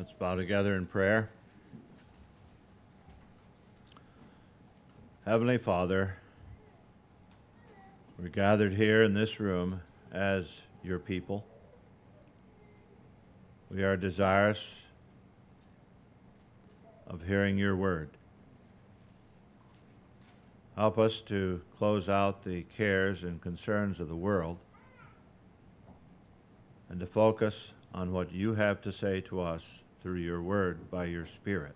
Let's bow together in prayer. Heavenly Father, we're gathered here in this room as your people. We are desirous of hearing your word. Help us to close out the cares and concerns of the world and to focus on what you have to say to us through your word by your Spirit.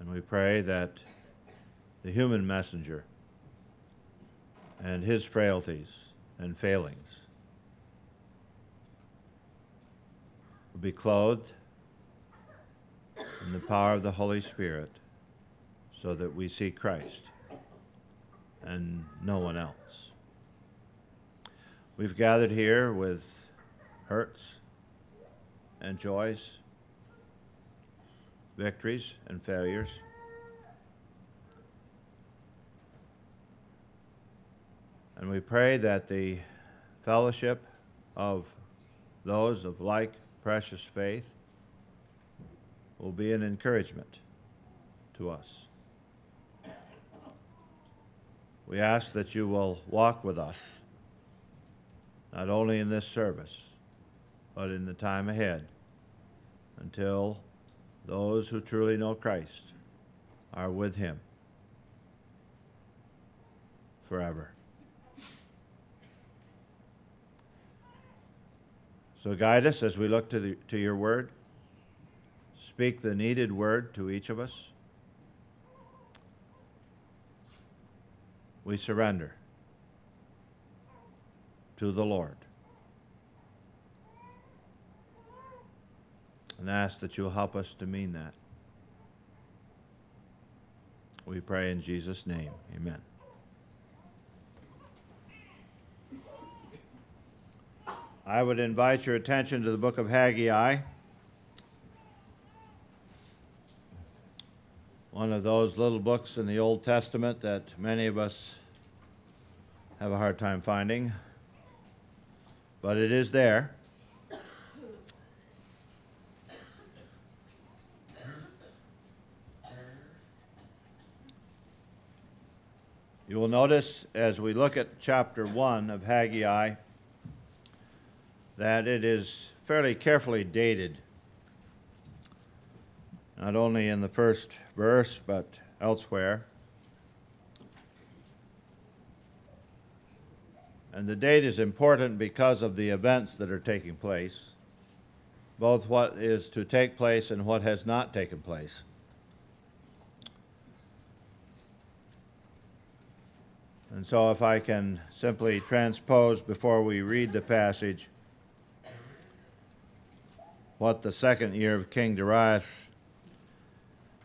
And we pray that the human messenger and his frailties and failings will be clothed in the power of the Holy Spirit so that we see Christ and no one else. We've gathered here with hurts and joys, victories and failures. And we pray that the fellowship of those of like precious faith will be an encouragement to us. We ask that you will walk with us, not only in this service, but in the time ahead, until those who truly know Christ are with him forever. So guide us as we look to, the, to your word. Speak the needed word to each of us. we surrender to the Lord. And ask that you'll help us to mean that. We pray in Jesus' name. Amen. I would invite your attention to the book of Haggai. One of those little books in the Old Testament that many of us have a hard time finding, but it is there. Will notice as we look at chapter 1 of Haggai that it is fairly carefully dated, not only in the first verse but elsewhere. And the date is important because of the events that are taking place, both what is to take place and what has not taken place. And so, if I can simply transpose before we read the passage what the second year of King Darius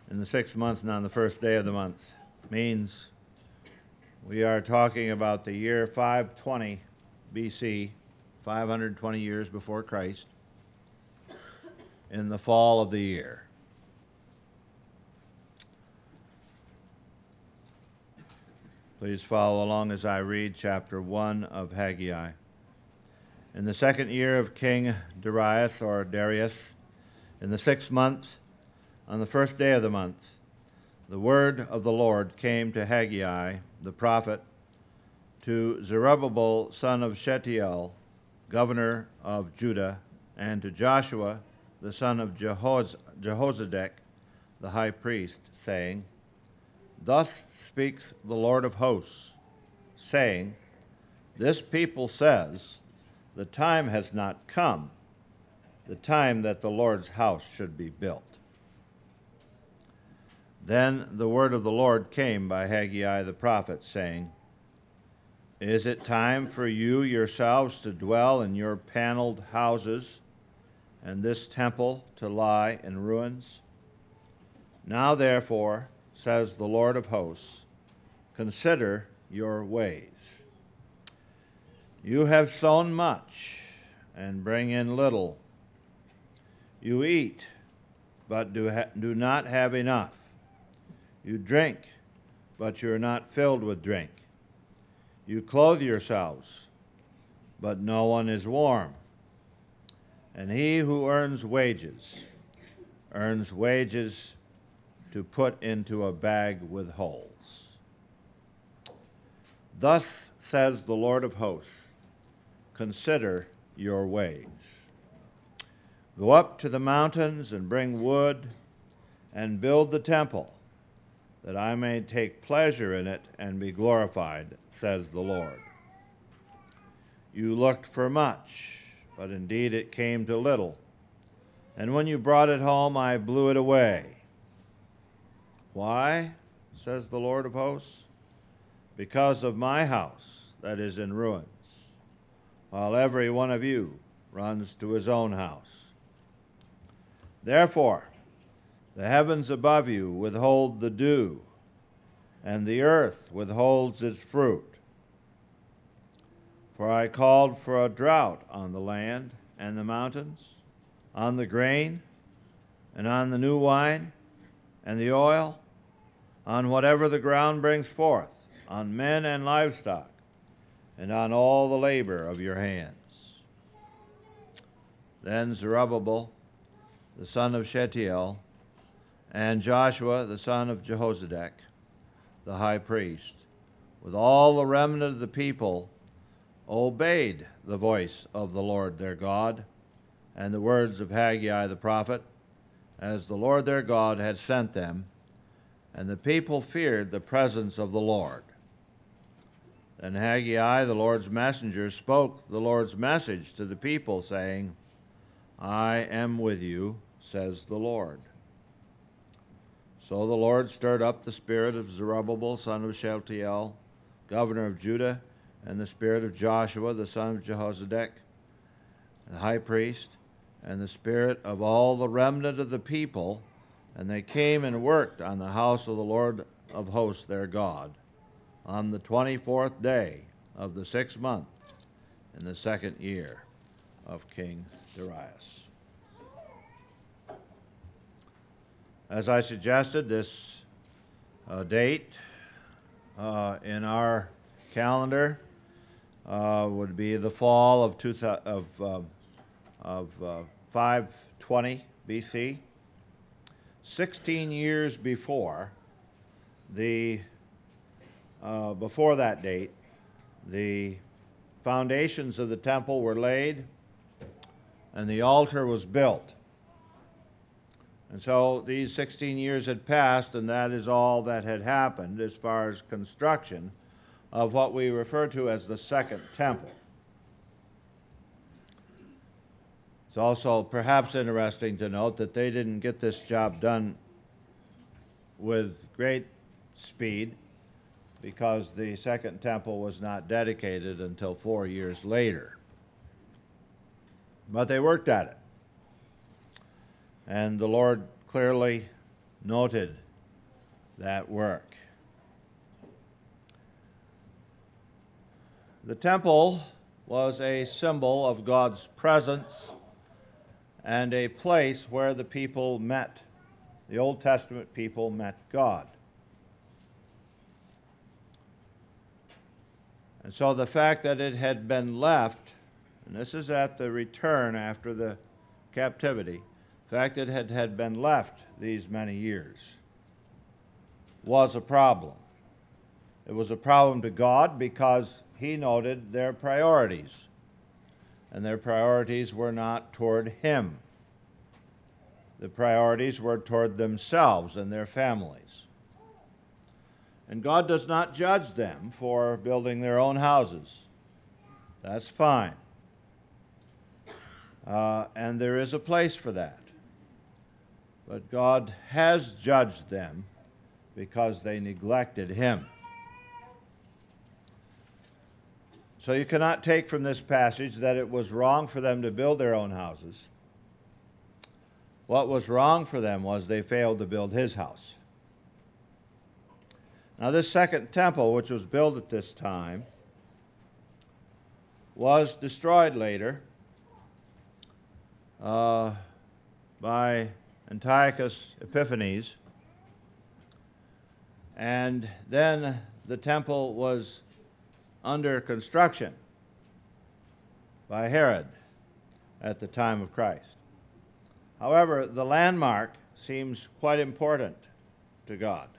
in the sixth month and on the first day of the month means we are talking about the year 520 BC, 520 years before Christ, in the fall of the year. Please follow along as I read chapter 1 of Haggai. In the second year of King Darius or Darius, in the sixth month, on the first day of the month, the word of the Lord came to Haggai the prophet, to Zerubbabel son of Shealtiel, governor of Judah, and to Joshua the son of Jehoz- Jehozadak, the high priest, saying, Thus speaks the Lord of hosts, saying, This people says, The time has not come, the time that the Lord's house should be built. Then the word of the Lord came by Haggai the prophet, saying, Is it time for you yourselves to dwell in your paneled houses, and this temple to lie in ruins? Now, therefore, says the Lord of hosts, consider your ways. You have sown much and bring in little. You eat, but do, ha- do not have enough. You drink, but you are not filled with drink. You clothe yourselves, but no one is warm. And he who earns wages earns wages to put into a bag with holes. Thus says the Lord of hosts Consider your ways. Go up to the mountains and bring wood and build the temple, that I may take pleasure in it and be glorified, says the Lord. You looked for much, but indeed it came to little. And when you brought it home, I blew it away. Why? says the Lord of hosts. Because of my house that is in ruins, while every one of you runs to his own house. Therefore, the heavens above you withhold the dew, and the earth withholds its fruit. For I called for a drought on the land and the mountains on the grain, and on the new wine, and the oil, on whatever the ground brings forth, on men and livestock, and on all the labor of your hands. Then Zerubbabel, the son of Shealtiel, and Joshua, the son of Jehozadak, the high priest, with all the remnant of the people, obeyed the voice of the Lord their God and the words of Haggai the prophet, as the Lord their God had sent them, and the people feared the presence of the Lord. Then Haggai, the Lord's messenger, spoke the Lord's message to the people, saying, I am with you, says the Lord. So the Lord stirred up the spirit of Zerubbabel, son of Shealtiel, governor of Judah, and the spirit of Joshua, the son of Jehozadak, the high priest, and the spirit of all the remnant of the people, and they came and worked on the house of the Lord of hosts their God on the twenty fourth day of the sixth month in the second year of King Darius. As I suggested, this uh, date uh, in our calendar uh, would be the fall of, two th- of, uh, of uh, 520 BC, 16 years before the uh, before that date, the foundations of the temple were laid and the altar was built. And so these 16 years had passed, and that is all that had happened as far as construction of what we refer to as the Second Temple. It's also perhaps interesting to note that they didn't get this job done with great speed because the second temple was not dedicated until four years later. But they worked at it. And the Lord clearly noted that work. The temple was a symbol of God's presence and a place where the people met. The Old Testament people met God. And so the fact that it had been left, and this is at the return after the captivity, the fact that it had been left these many years was a problem. It was a problem to God because He noted their priorities and their priorities were not toward Him. The priorities were toward themselves and their families. And God does not judge them for building their own houses. That's fine. Uh, and there is a place for that. But God has judged them because they neglected Him. So you cannot take from this passage that it was wrong for them to build their own houses. What was wrong for them was they failed to build his house. Now, this second temple, which was built at this time, was destroyed later uh, by Antiochus Epiphanes. And then the temple was under construction by Herod at the time of Christ. However, the landmark seems quite important to God.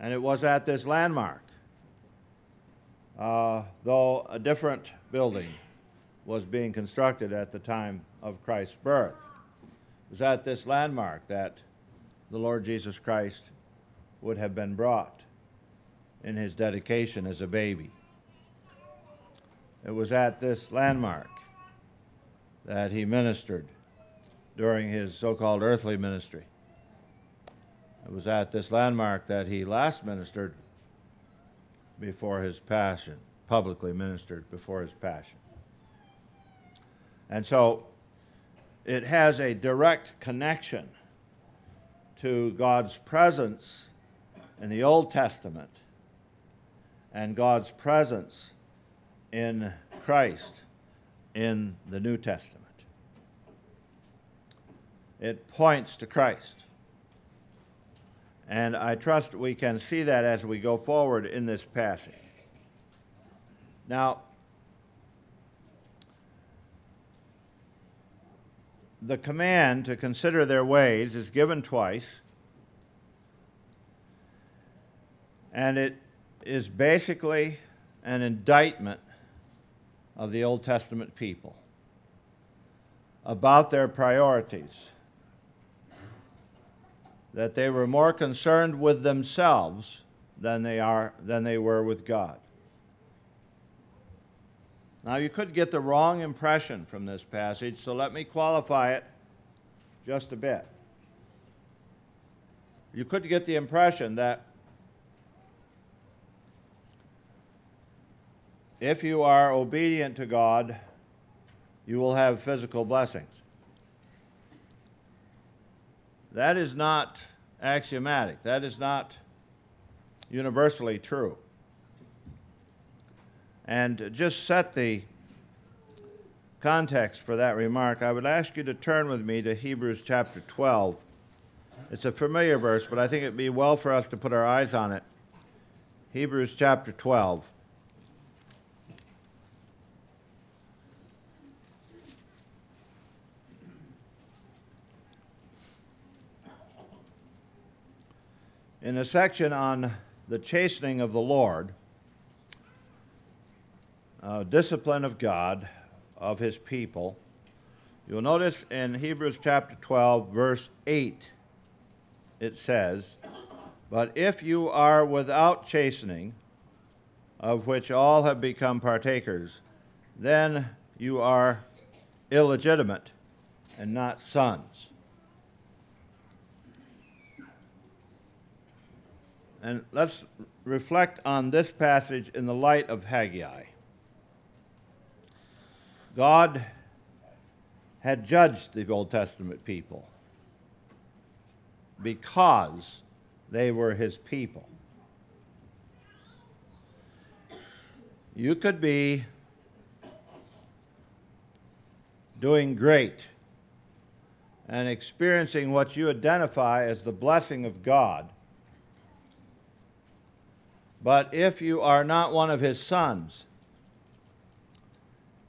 And it was at this landmark, uh, though a different building was being constructed at the time of Christ's birth. It was at this landmark that the Lord Jesus Christ would have been brought in his dedication as a baby. It was at this landmark that he ministered during his so called earthly ministry. It was at this landmark that he last ministered before his passion, publicly ministered before his passion. And so it has a direct connection to God's presence in the Old Testament and God's presence in Christ in the New Testament. It points to Christ. And I trust we can see that as we go forward in this passage. Now, the command to consider their ways is given twice, and it is basically an indictment of the Old Testament people about their priorities. That they were more concerned with themselves than they, are, than they were with God. Now, you could get the wrong impression from this passage, so let me qualify it just a bit. You could get the impression that if you are obedient to God, you will have physical blessings. That is not axiomatic. That is not universally true. And just set the context for that remark, I would ask you to turn with me to Hebrews chapter 12. It's a familiar verse, but I think it'd be well for us to put our eyes on it. Hebrews chapter 12. In a section on the chastening of the Lord, uh, discipline of God, of his people, you'll notice in Hebrews chapter 12, verse 8, it says, But if you are without chastening, of which all have become partakers, then you are illegitimate and not sons. And let's reflect on this passage in the light of Haggai. God had judged the Old Testament people because they were his people. You could be doing great and experiencing what you identify as the blessing of God but if you are not one of his sons,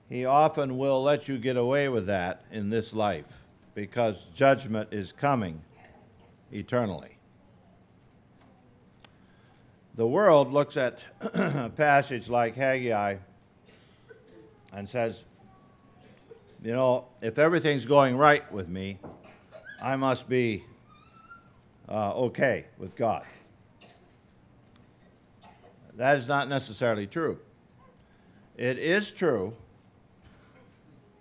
he often will let you get away with that in this life because judgment is coming eternally. The world looks at a passage like Haggai and says, you know, if everything's going right with me, I must be uh, okay with God. That is not necessarily true. It is true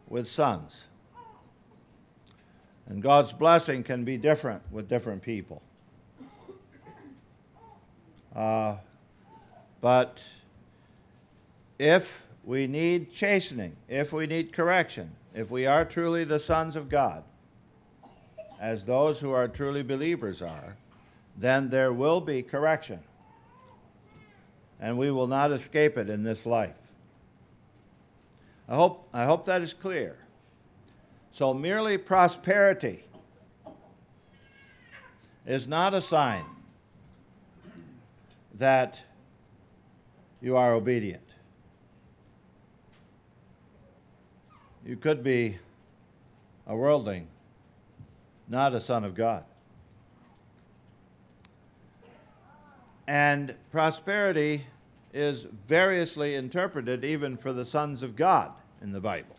with sons. And God's blessing can be different with different people. Uh, but if we need chastening, if we need correction, if we are truly the sons of God, as those who are truly believers are, then there will be correction and we will not escape it in this life. I hope, I hope that is clear. So, merely prosperity is not a sign that you are obedient. you could be a worldling, not a son of God. And prosperity is variously interpreted even for the sons of God in the Bible.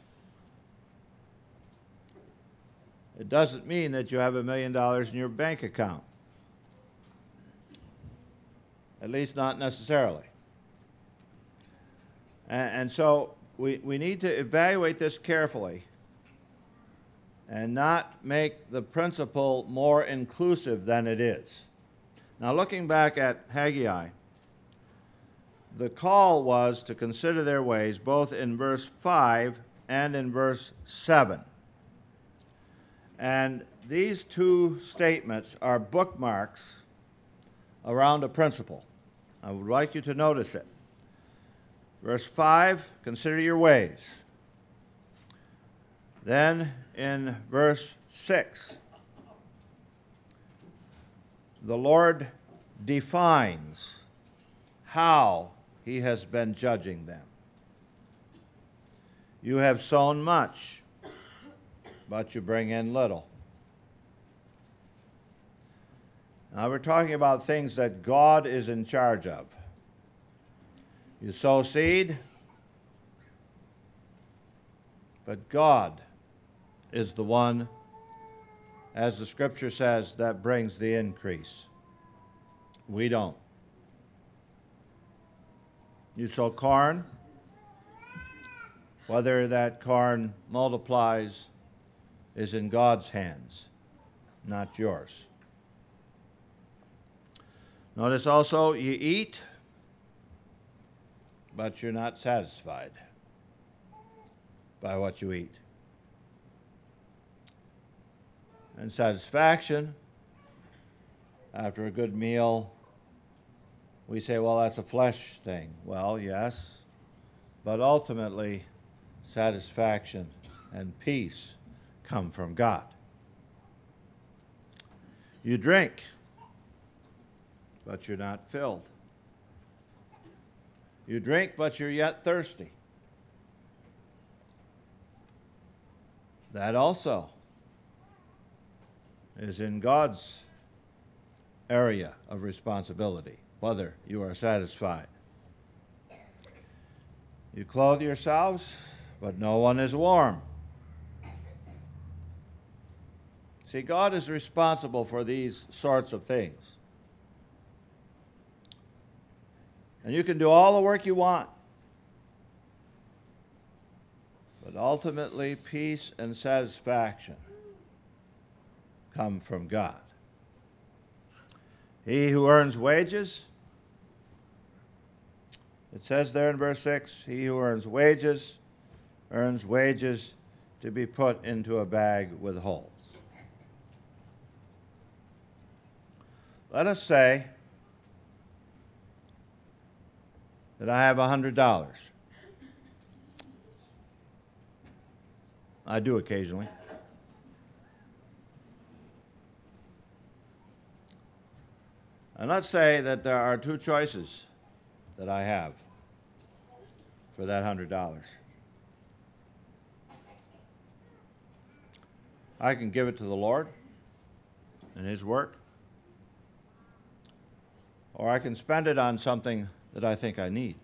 It doesn't mean that you have a million dollars in your bank account, at least not necessarily. And, and so we, we need to evaluate this carefully and not make the principle more inclusive than it is. Now, looking back at Haggai, the call was to consider their ways both in verse 5 and in verse 7. And these two statements are bookmarks around a principle. I would like you to notice it. Verse 5 consider your ways. Then in verse 6, the Lord defines how he has been judging them. You have sown much, but you bring in little. Now, we're talking about things that God is in charge of. You sow seed, but God is the one, as the scripture says, that brings the increase. We don't. You sow corn, whether that corn multiplies is in God's hands, not yours. Notice also you eat, but you're not satisfied by what you eat. And satisfaction after a good meal, we say, well, that's a flesh thing. Well, yes, but ultimately, satisfaction and peace come from God. You drink, but you're not filled. You drink, but you're yet thirsty. That also is in God's area of responsibility, whether you are satisfied. You clothe yourselves, but no one is warm. See, God is responsible for these sorts of things. And you can do all the work you want. But ultimately, peace and satisfaction come from God. He who earns wages, it says there in verse 6 he who earns wages earns wages to be put into a bag with holes. Let us say that I have $100. I do occasionally. And let's say that there are two choices that I have for that $100. I can give it to the Lord and His work, or I can spend it on something that I think I need.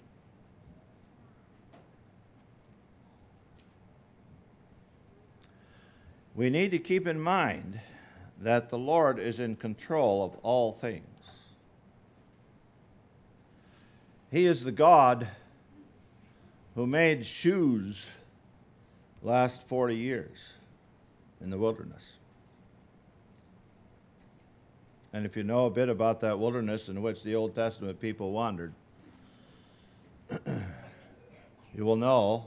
We need to keep in mind that the Lord is in control of all things. He is the God who made shoes last 40 years in the wilderness. And if you know a bit about that wilderness in which the Old Testament people wandered, you will know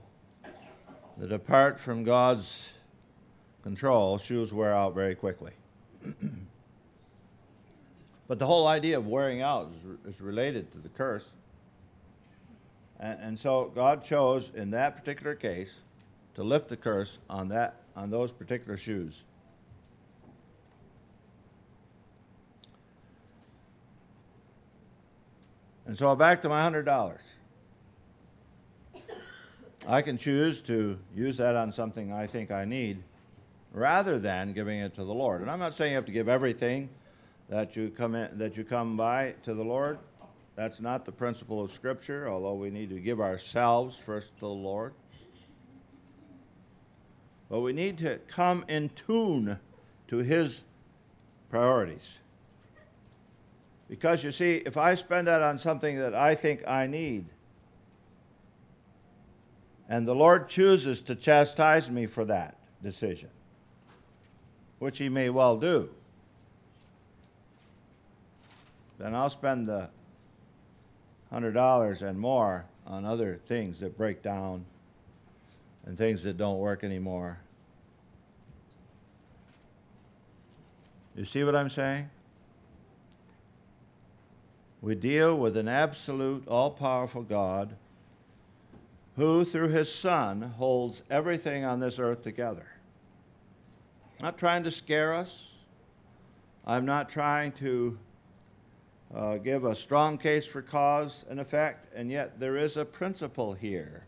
that apart from God's control, shoes wear out very quickly. but the whole idea of wearing out is, related to the curse. And, and so God chose in that particular case to lift the curse on that on those particular shoes. And so back to my hundred dollars. I can choose to use that on something I think I need rather than giving it to the Lord. And I'm not saying you have to give everything that you come in, that you come by to the Lord. That's not the principle of Scripture, although we need to give ourselves first to the Lord. But we need to come in tune to His priorities. Because you see, if I spend that on something that I think I need, and the Lord chooses to chastise me for that decision, which He may well do, then I'll spend the $100 and more on other things that break down and things that don't work anymore. You see what I'm saying? We deal with an absolute, all powerful God who, through his Son, holds everything on this earth together. I'm not trying to scare us. I'm not trying to uh, give a strong case for cause and effect, and yet there is a principle here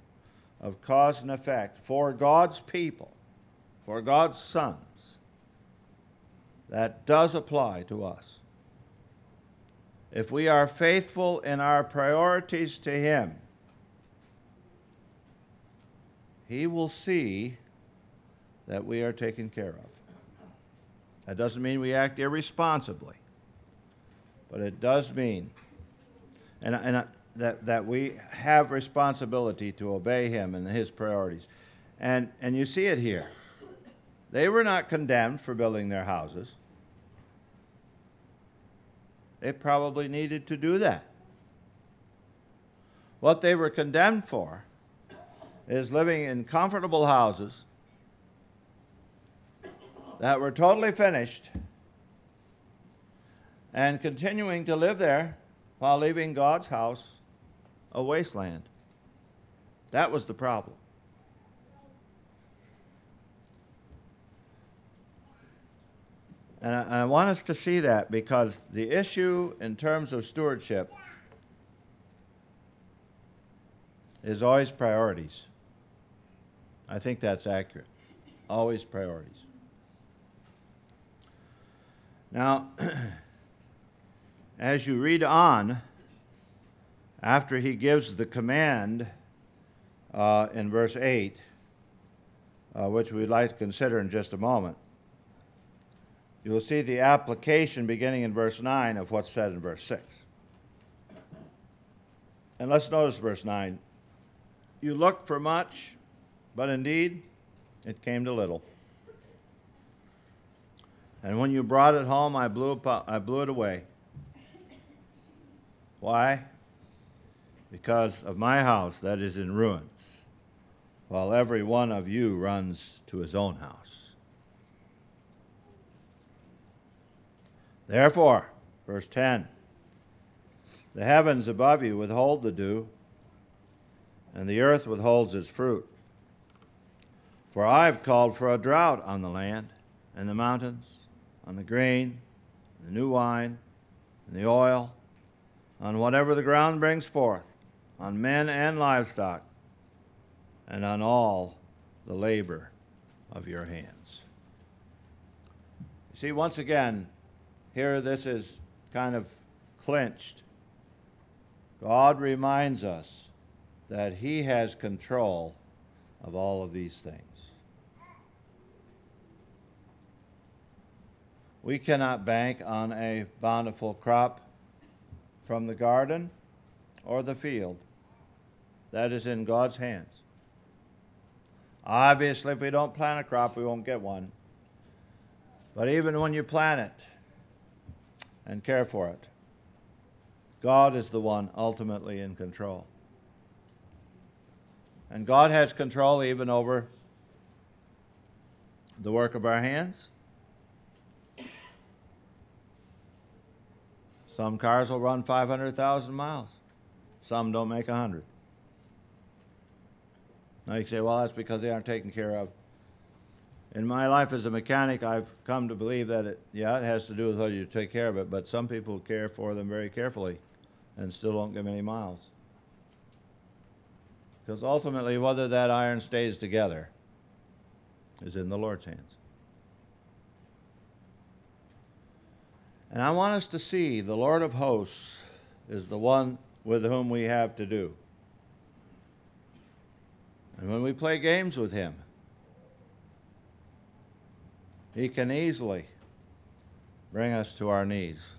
of cause and effect for God's people, for God's sons, that does apply to us. If we are faithful in our priorities to Him, He will see that we are taken care of. That doesn't mean we act irresponsibly, but it does mean and, and, that, that we have responsibility to obey Him and His priorities. And, and you see it here. They were not condemned for building their houses. They probably needed to do that. What they were condemned for is living in comfortable houses that were totally finished and continuing to live there while leaving God's house a wasteland. That was the problem. And I, I, want us to see that because the issue in terms of stewardship is always priorities. I think that's accurate. Always priorities. Now, as you read on, after he gives the command uh, in verse 8, uh, which we'd like to consider in just a moment, you will see the application beginning in verse 9 of what's said in verse 6. And let's notice verse 9. You looked for much, but indeed it came to little. And when you brought it home, I blew, I blew it away. Why? Because of my house that is in ruins, while every one of you runs to his own house. Therefore, verse 10 the heavens above you withhold the dew, and the earth withholds its fruit. For I have called for a drought on the land and the mountains, on the grain, the new wine, and the oil, on whatever the ground brings forth, on men and livestock, and on all the labor of your hands. See, once again, here, this is kind of clinched. God reminds us that He has control of all of these things. We cannot bank on a bountiful crop from the garden or the field. That is in God's hands. Obviously, if we don't plant a crop, we won't get one. But even when you plant it, and care for it. God is the one ultimately in control. And God has control even over the work of our hands. Some cars will run 500,000 miles. Some don't make 100. Now you say, well, that's because they aren't taken care of in my life as a mechanic, I've come to believe that it, yeah, it has to do with whether you take care of it, but some people care for them very carefully and still don't get many miles. Because ultimately, whether that iron stays together is in the Lord's hands. And I want us to see the Lord of hosts is the one with whom we have to do. And when we play games with him, he can easily bring us to our knees.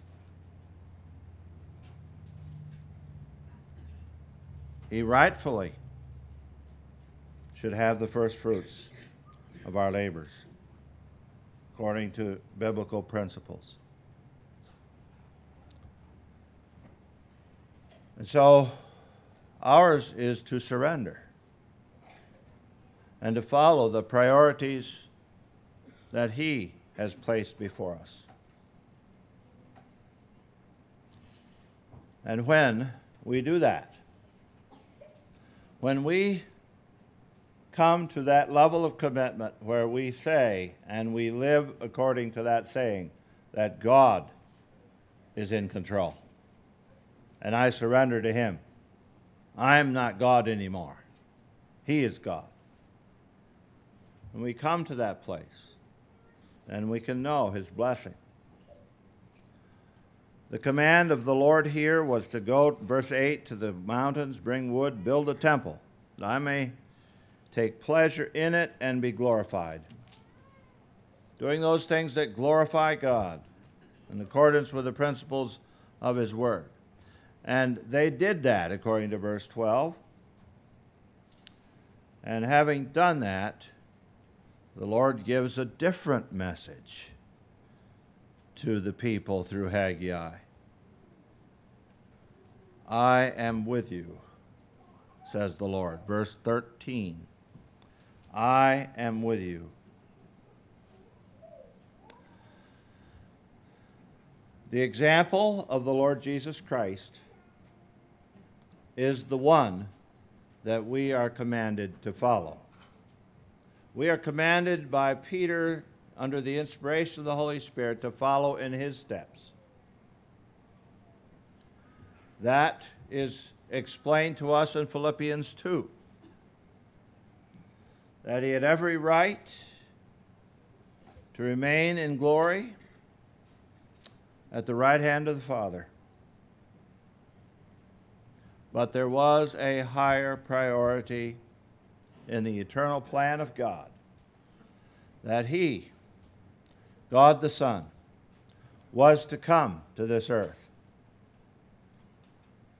He rightfully should have the first fruits of our labors according to biblical principles. And so ours is to surrender and to follow the priorities that He has placed before us. And when we do that, when we come to that level of commitment where we say and we live according to that saying that God is in control and I surrender to Him, I'm not God anymore. He is God. And we come to that place and we can know His blessing. The command of the Lord here was to go, verse 8, to the mountains, bring wood, build a temple, that I may take pleasure in it and be glorified. Doing those things that glorify God in accordance with the principles of His Word. And they did that, according to verse 12. And having done that, the Lord gives a different message to the people through Haggai. I am with you, says the Lord. Verse 13 I am with you. The example of the Lord Jesus Christ is the one that we are commanded to follow. We are commanded by Peter, under the inspiration of the Holy Spirit, to follow in his steps. That is explained to us in Philippians 2 that he had every right to remain in glory at the right hand of the Father. But there was a higher priority in the eternal plan of God that he, God the Son, was to come to this earth,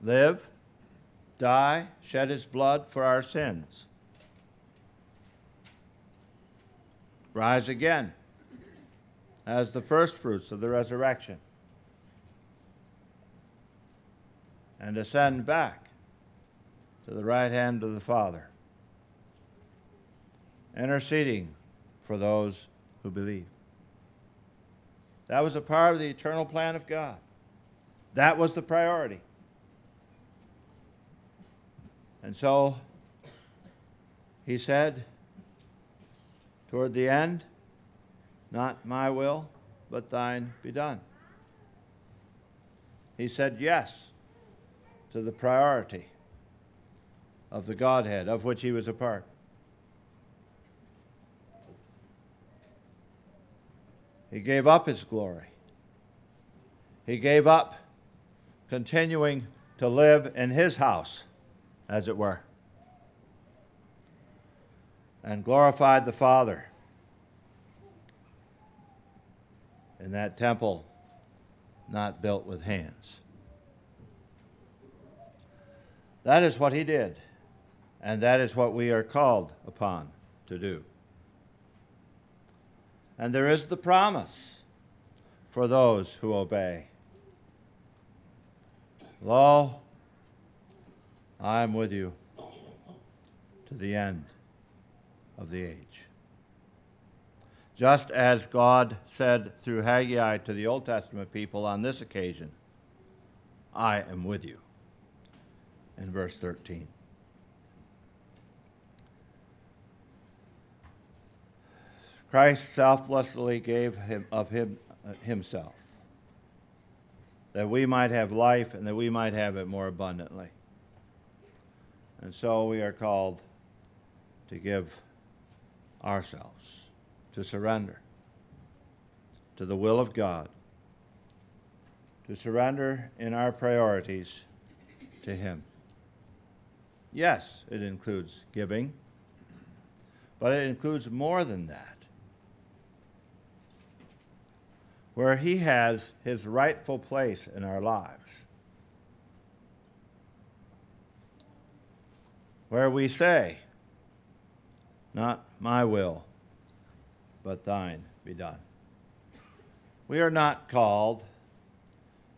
live, die, shed his blood for our sins rise again as the firstfruits of the resurrection, and ascend back to the right hand of the Father, interceding for those who believe. That was a part of the eternal plan of God. That was the priority. And so he said, toward the end, not my will, but thine be done. He said yes to the priority of the Godhead of which he was a part. He gave up his glory. He gave up continuing to live in his house, as it were and glorified the Father in that temple not built with hands. That is what he did, and that is what we are called upon to do. And there is the promise for those who obey. Lo, I am with you to the end of the age. Just as God said through Haggai to the Old Testament people on this occasion, I am with you, in verse 13. Christ selflessly gave him, of him, uh, himself that we might have life and that we might have it more abundantly. And so we are called to give ourselves, to surrender to the will of God, to surrender in our priorities to Him. Yes, it includes giving, but it includes more than that. Where He has His rightful place in our lives. Where we say, Not my will, but thine be done. We are not called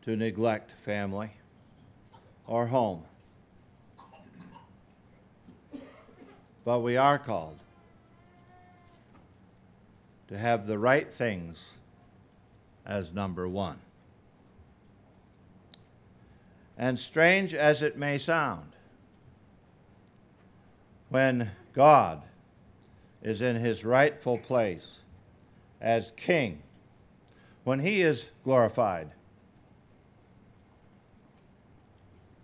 to neglect family or home, but we are called to have the right things as number one. And strange as it may sound, when God is in his rightful place as king when he is glorified,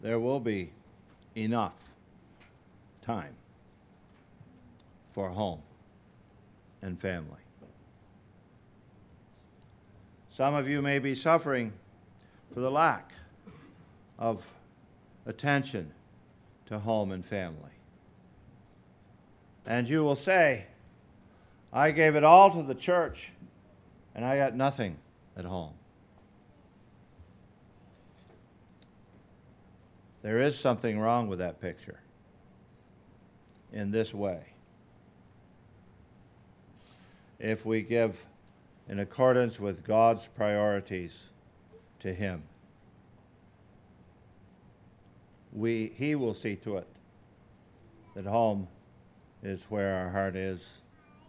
there will be enough time for home and family. Some of you may be suffering for the lack of attention to home and family. And you will say, I gave it all to the church and I got nothing at home. There is something wrong with that picture in this way. If we give in accordance with God's priorities to Him, we, He will see to it that home is where our heart is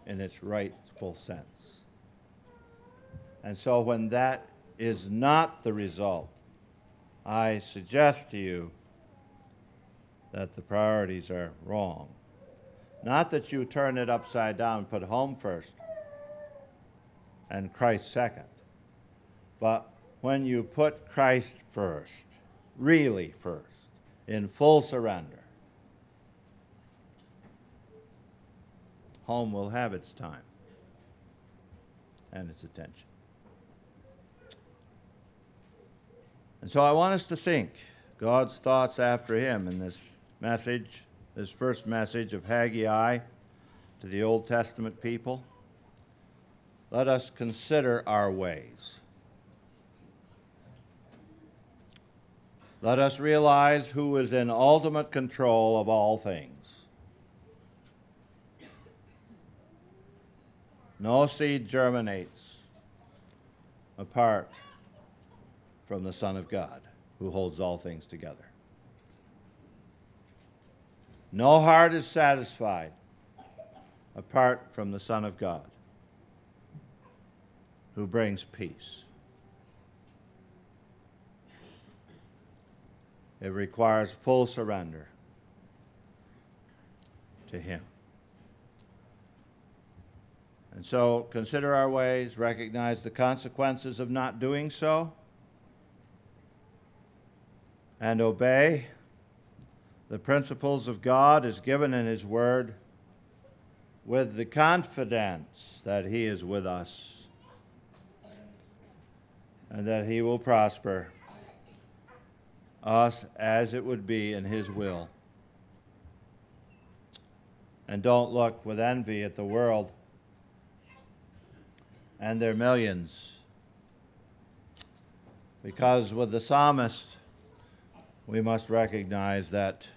in its rightful sense. And so when that is not the result, I suggest to you that the priorities are wrong. Not that you turn it upside down, and put home first and Christ second, but when you put Christ first, really first, in full surrender, home will have its time and its attention. And so I want us to think God's thoughts after him in this message, this first message of Haggai to the Old Testament people. Let us consider our ways. Let us realize who is in ultimate control of all things. No seed germinates apart from the Son of God, who holds all things together. No heart is satisfied apart from the Son of God, who brings peace. It requires full surrender to Him. And so consider our ways, recognize the consequences of not doing so, and obey the principles of God as given in His Word with the confidence that He is with us and that He will prosper us as it would be in His will. And don't look with envy at the world and their millions. Because with the psalmist, we must recognize that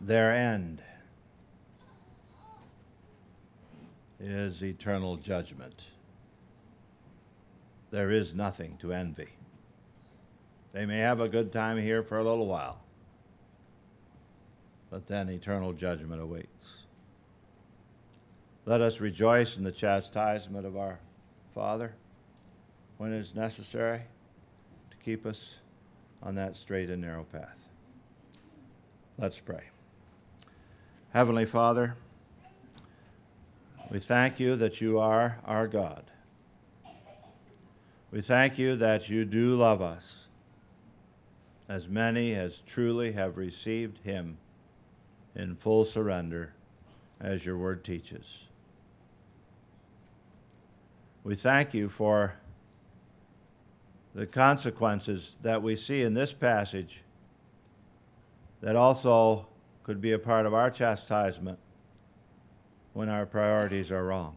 their end is eternal judgment. There is nothing to envy. They may have a good time here for a little while, but then eternal judgment awaits. Let us rejoice in the chastisement of our Father when it is necessary to keep us on that straight and narrow path. Let's pray. Heavenly Father, we thank you that you are our God. We thank you that you do love us as many as truly have received him in full surrender, as your word teaches. We thank you for the consequences that we see in this passage that also could be a part of our chastisement when our priorities are wrong.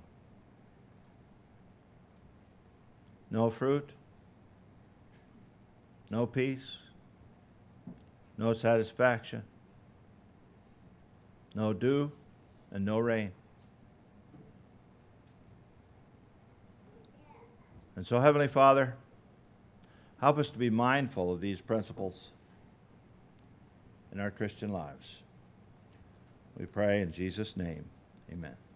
No fruit, no peace, no satisfaction, no dew, and no rain. And so, Heavenly Father, help us to be mindful of these principles in our Christian lives. We pray in Jesus' name. Amen.